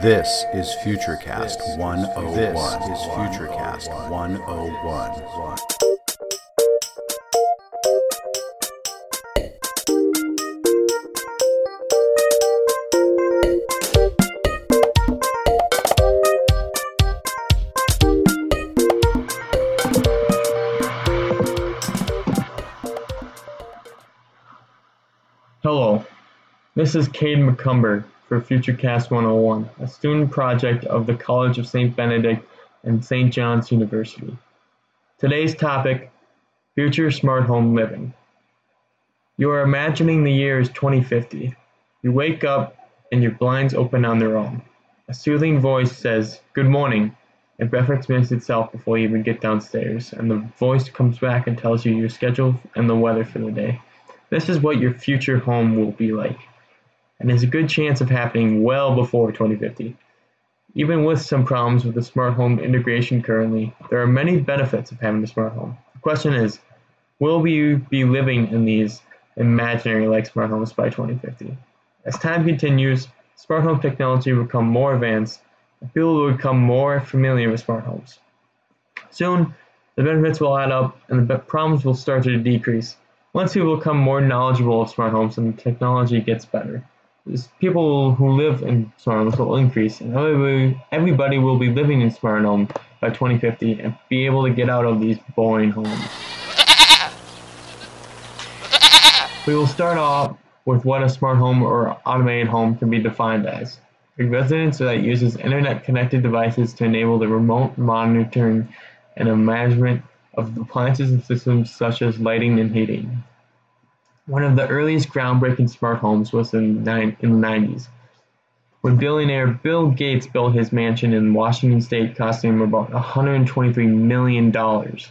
This is Futurecast 101. This is Futurecast 101. Hello, this is Cade McCumber for FutureCast 101, a student project of the College of St. Benedict and St. John's University. Today's topic Future Smart Home Living. You are imagining the year is 2050. You wake up and your blinds open on their own. A soothing voice says, Good morning, and breakfast makes itself before you even get downstairs, and the voice comes back and tells you your schedule and the weather for the day. This is what your future home will be like, and there's a good chance of happening well before 2050. Even with some problems with the smart home integration currently, there are many benefits of having a smart home. The question is, will we be living in these imaginary like smart homes by 2050? As time continues, smart home technology will become more advanced, and people will become more familiar with smart homes. Soon, the benefits will add up and the problems will start to decrease once people become more knowledgeable of smart homes and the technology gets better, people who live in smart homes will increase, and everybody, will be living in smart homes by 2050 and be able to get out of these boring homes. We will start off with what a smart home or automated home can be defined as. A residence that uses internet connected devices to enable the remote monitoring and management of appliances and systems such as lighting and heating. One of the earliest groundbreaking smart homes was in, in the 90s, when billionaire Bill Gates built his mansion in Washington state costing him about $123 million. The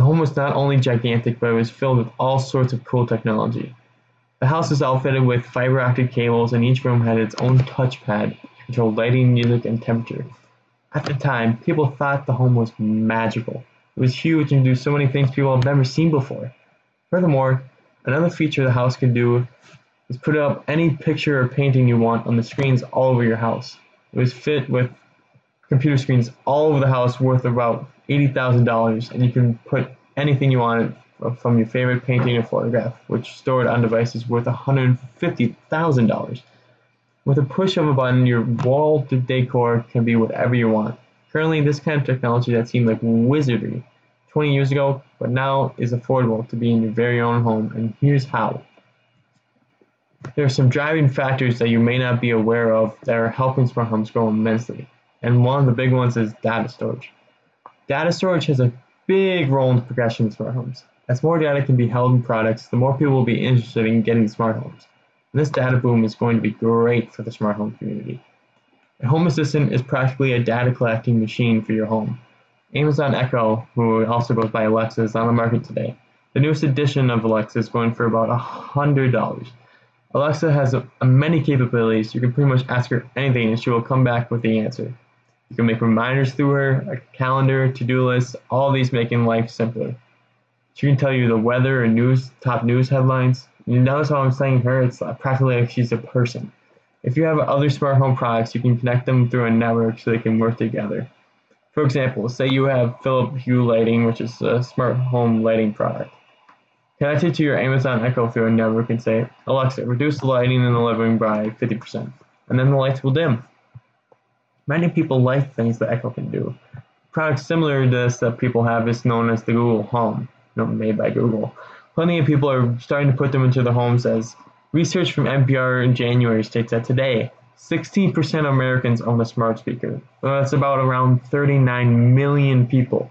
home was not only gigantic, but it was filled with all sorts of cool technology. The house was outfitted with fiber optic cables, and each room had its own touchpad to control lighting, music, and temperature. At the time, people thought the home was magical. It was huge and do so many things people have never seen before. Furthermore, another feature the house can do is put up any picture or painting you want on the screens all over your house. It was fit with computer screens all over the house worth about $80,000 and you can put anything you want from your favorite painting or photograph, which stored on devices worth $150,000. With a push of a button, your wall decor can be whatever you want. Currently, this kind of technology that seemed like wizardry 20 years ago, but now is affordable to be in your very own home, and here's how. There are some driving factors that you may not be aware of that are helping smart homes grow immensely, and one of the big ones is data storage. Data storage has a big role in the progression of smart homes. As more data can be held in products, the more people will be interested in getting smart homes. This data boom is going to be great for the smart home community. A Home Assistant is practically a data collecting machine for your home. Amazon Echo, who also goes by Alexa, is on the market today. The newest edition of Alexa is going for about $100. Alexa has a, a many capabilities. You can pretty much ask her anything and she will come back with the answer. You can make reminders through her, a calendar, to-do list, all these making life simpler. She can tell you the weather and news, top news headlines. You notice how I'm saying her? It's practically like she's a person. If you have other smart home products, you can connect them through a network so they can work together. For example, say you have Philips Hue lighting, which is a smart home lighting product. Connect it to your Amazon Echo through a network and say, Alexa, reduce the lighting in the living room by 50%, and then the lights will dim. Many people like things that Echo can do. Products similar to this that people have is known as the Google Home, made by Google. Plenty of people are starting to put them into their homes as research from NPR in January states that today, 16% of Americans own a smart speaker. that's about around 39 million people.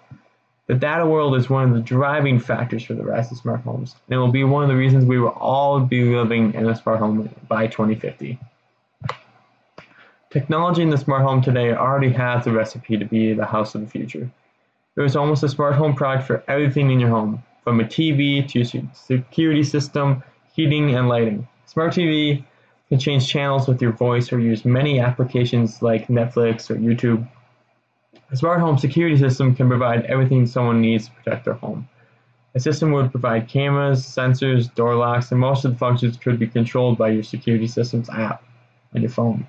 The data world is one of the driving factors for the rise of smart homes, and it will be one of the reasons we will all be living in a smart home by 2050. Technology in the smart home today already has the recipe to be the house of the future. There is almost a smart home product for everything in your home, from a TV to your security system, heating, and lighting. Smart TV can change channels with your voice or use many applications like Netflix or YouTube. A smart home security system can provide everything someone needs to protect their home. A system would provide cameras, sensors, door locks, and most of the functions could be controlled by your security system's app on your phone.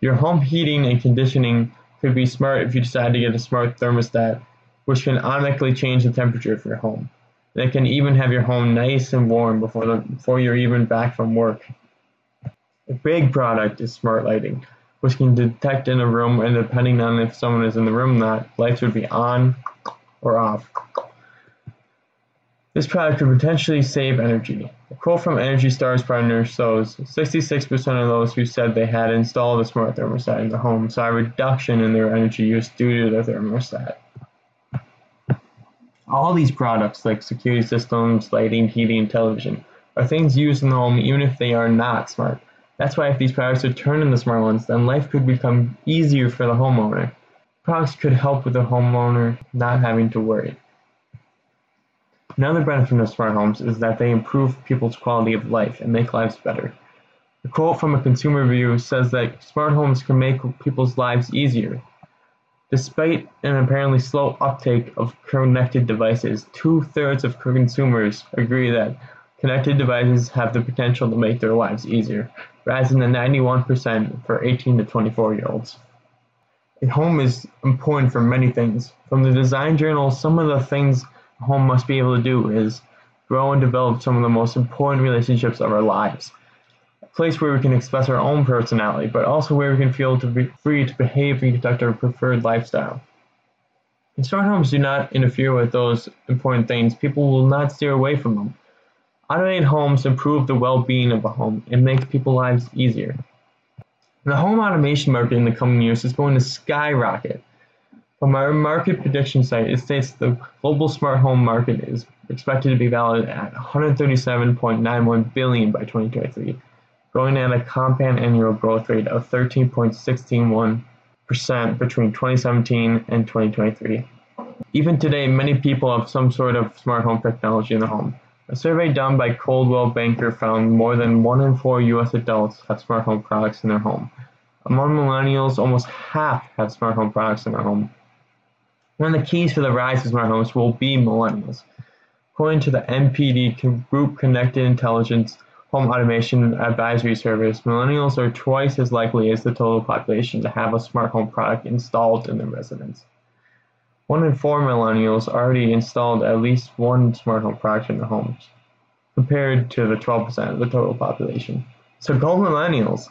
Your home heating and conditioning could be smart if you decide to get a smart thermostat, which can automatically change the temperature of your home. It can even have your home nice and warm before, the, before you're even back from work. A big product is smart lighting, which can detect in a room and depending on if someone is in the room or not, lights would be on or off. This product could potentially save energy. A quote from Energy Star's partner shows 66% of those who said they had installed a smart thermostat in their home saw a reduction in their energy use due to the thermostat. All these products, like security systems, lighting, heating, television, are things used in the home even if they are not smart. That's why if these products are turned into smart ones, then life could become easier for the homeowner. Products could help with the homeowner not having to worry. Another benefit of smart homes is that they improve people's quality of life and make lives better. A quote from a consumer review says that smart homes can make people's lives easier. Despite an apparently slow uptake of connected devices, two thirds of consumers agree that connected devices have the potential to make their lives easier, rising to 91% for 18 to 24 year olds. A home is important for many things. From the design journal, some of the things a home must be able to do is grow and develop some of the most important relationships of our lives. Place where we can express our own personality, but also where we can feel to be free to behave and conduct our preferred lifestyle. If smart homes do not interfere with those important things, people will not steer away from them. Automated homes improve the well-being of a home and make people's lives easier. The home automation market in the coming years is going to skyrocket. From our market prediction site, it states the global smart home market is expected to be valued at 137.91 billion by 2023, growing at a compound annual growth rate of 13.61% between 2017 and 2023. Even today, many people have some sort of smart home technology in their home. A survey done by Coldwell Banker found more than one in four US adults have smart home products in their home. Among millennials, almost half have smart home products in their home. One of the keys for the rise of smart homes will be millennials. According to the NPD Group Connected Intelligence Home Automation Advisory Service, millennials are twice as likely as the total population to have a smart home product installed in their residence. One in four millennials already installed at least one smart home product in their homes, compared to the 12% of the total population. So go millennials!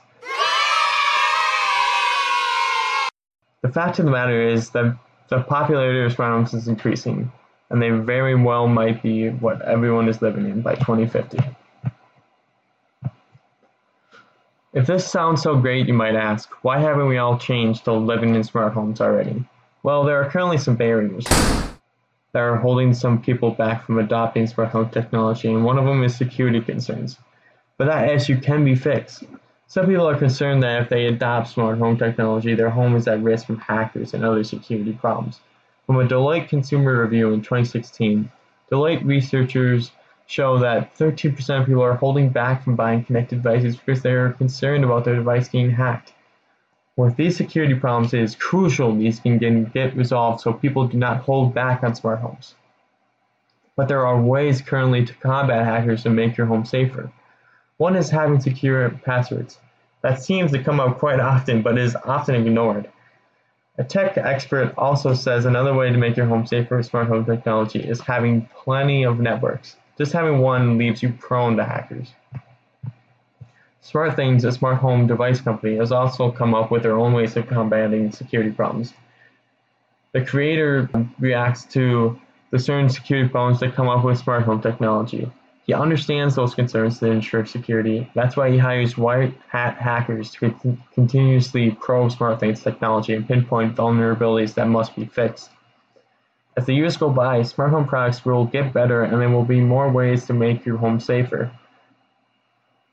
The fact of the matter is that the popularity of smart homes is increasing, and they very well might be what everyone is living in by 2050. If this sounds so great, you might ask, why haven't we all changed to living in smart homes already? Well, there are currently some barriers that are holding some people back from adopting smart home technology, and one of them is security concerns. But that issue can be fixed. Some people are concerned that if they adopt smart home technology, their home is at risk from hackers and other security problems. From a Deloitte consumer review in 2016, Deloitte researchers show that 13% of people are holding back from buying connected devices because they are concerned about their device getting hacked. With these security problems, it is crucial these can get resolved so people do not hold back on smart homes. But there are ways currently to combat hackers and make your home safer. One is having secure passwords. That seems to come up quite often, but is often ignored. A tech expert also says another way to make your home safer with smart home technology is having plenty of networks. Just having one leaves you prone to hackers. SmartThings, a smart home device company, has also come up with their own ways of combating security problems. The creator reacts to the certain security problems that come up with smart home technology. He understands those concerns to ensure security. That's why he hires white hat hackers to continuously probe SmartThings technology and pinpoint vulnerabilities that must be fixed. As the years go by, smart home products will get better and there will be more ways to make your home safer.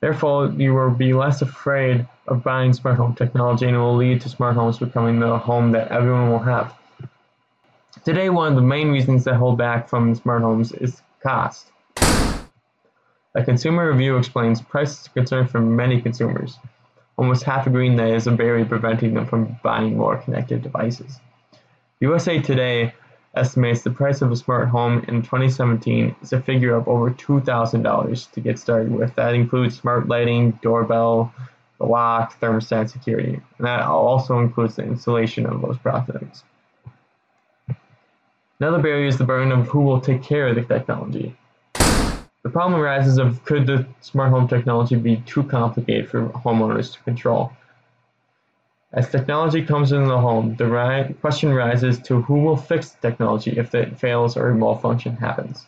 Therefore, you will be less afraid of buying smart home technology and it will lead to smart homes becoming the home that everyone will have. Today, one of the main reasons that hold back from smart homes is cost. A consumer review explains price is a concern for many consumers, almost half agreeing that it is a barrier preventing them from buying more connected devices. USA Today estimates the price of a smart home in 2017 is a figure of over $2,000 to get started with. That includes smart lighting, doorbell, the lock, thermostat security, and that also includes the installation of those products. Another barrier is the burden of who will take care of the technology. The problem arises of could the smart home technology be too complicated for homeowners to control? As technology comes into the home, the question rises to who will fix the technology if it fails or a malfunction happens.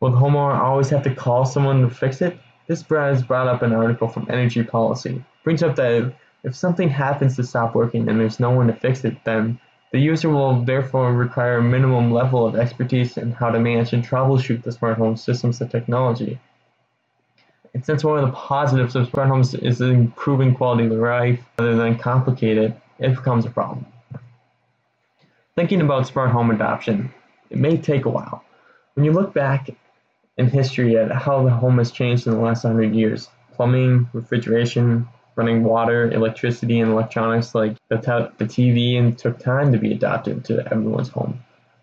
Will the homeowner always have to call someone to fix it? This has brought up an article from Energy Policy. Brings up that if something happens to stop working and there's no one to fix it, then the user will therefore require a minimum level of expertise in how to manage and troubleshoot the smart home systems and technology. And since one of the positives of smart homes is improving quality of life rather than complicated, it becomes a problem. Thinking about smart home adoption, it may take a while. When you look back in history at how the home has changed in the last hundred years, plumbing, refrigeration, running water, electricity, and electronics like the, t- the TV and took time to be adopted to everyone's home.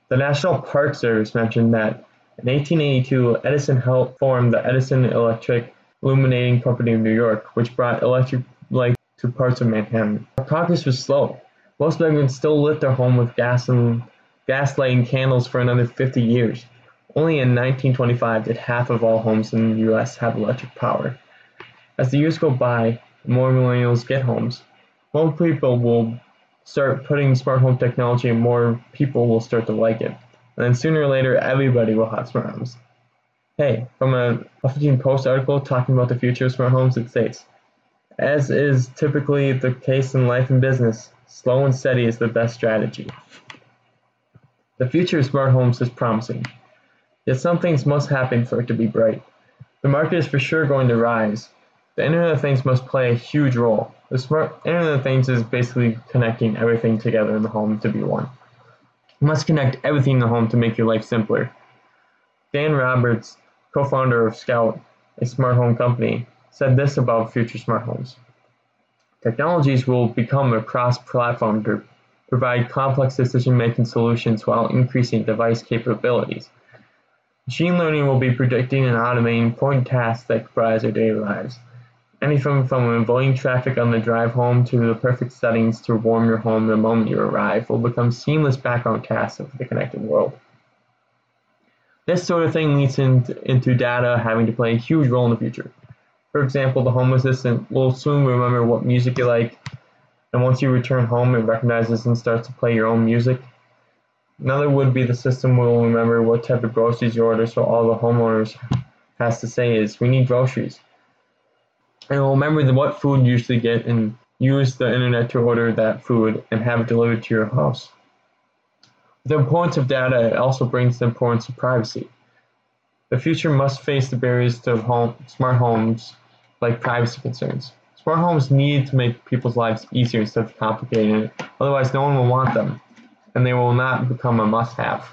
The National Park Service mentioned that in 1882, Edison helped form the Edison Electric illuminating company of New York, which brought electric light to parts of Manhattan. Progress was slow. Most Americans still lit their home with gas and gas lighting candles for another 50 years. Only in 1925 did half of all homes in the U.S. have electric power. As the years go by, more millennials get homes. More people will start putting smart home technology and more people will start to like it. And then sooner or later, everybody will have smart homes. Hey, from a Huffington Post article talking about the future of smart homes, it states, as is typically the case in life and business, slow and steady is the best strategy. The future of smart homes is promising, yet some things must happen for it to be bright. The market is for sure going to rise. The Internet of Things must play a huge role. The smart Internet of Things is basically connecting everything together in the home to be one. You must connect everything in the home to make your life simpler. Dan Roberts co-founder of Scout, a smart home company, said this about future smart homes. Technologies will become a cross-platform to provide complex decision-making solutions while increasing device capabilities. Machine learning will be predicting and automating important tasks that comprise our daily lives. Anything from avoiding traffic on the drive home to the perfect settings to warm your home the moment you arrive will become seamless background tasks of the connected world. This sort of thing leads into data having to play a huge role in the future. For example, the Home Assistant will soon remember what music you like, and once you return home, it recognizes and starts to play your own music. Another would be the system will remember what type of groceries you order, so all the homeowners has to say is, "We need groceries," and it will remember what food you usually get and use the internet to order that food and have it delivered to your house. The importance of data also brings the importance of privacy. The future must face the barriers to home, smart homes like privacy concerns. Smart homes need to make people's lives easier instead of complicating it, otherwise no one will want them, and they will not become a must-have.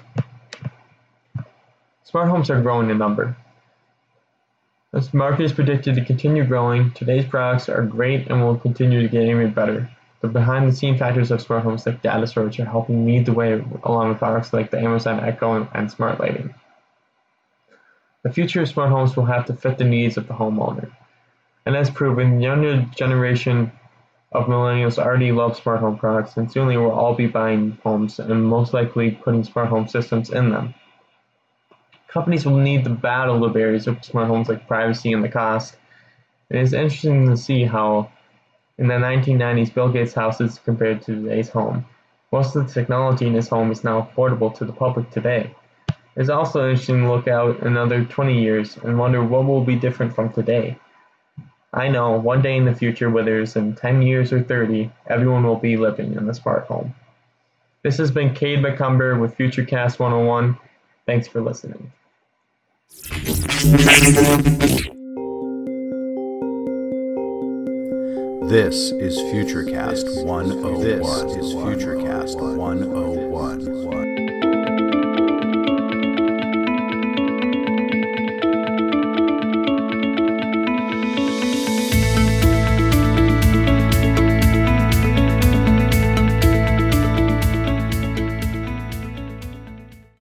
Smart homes are growing in number. The market is predicted to continue growing, today's products are great and will continue to get even better. The behind-the-scene factors of smart homes like data storage are helping lead the way along with products like the Amazon Echo and smart lighting. The future of smart homes will have to fit the needs of the homeowner. And as proven, the younger generation of millennials already love smart home products, and soon they will all be buying homes and most likely putting smart home systems in them. Companies will need to battle the barriers of smart homes like privacy and the cost. It is interesting to see how in the 1990s, Bill Gates' house is compared to today's home. Most of the technology in his home is now affordable to the public today. It's also interesting to look out another 20 years and wonder what will be different from today. I know one day in the future, whether it's in 10 years or 30, everyone will be living in a smart home. This has been Cade McCumber with FutureCast 101. Thanks for listening. This is FutureCast 101. This is FutureCast 101.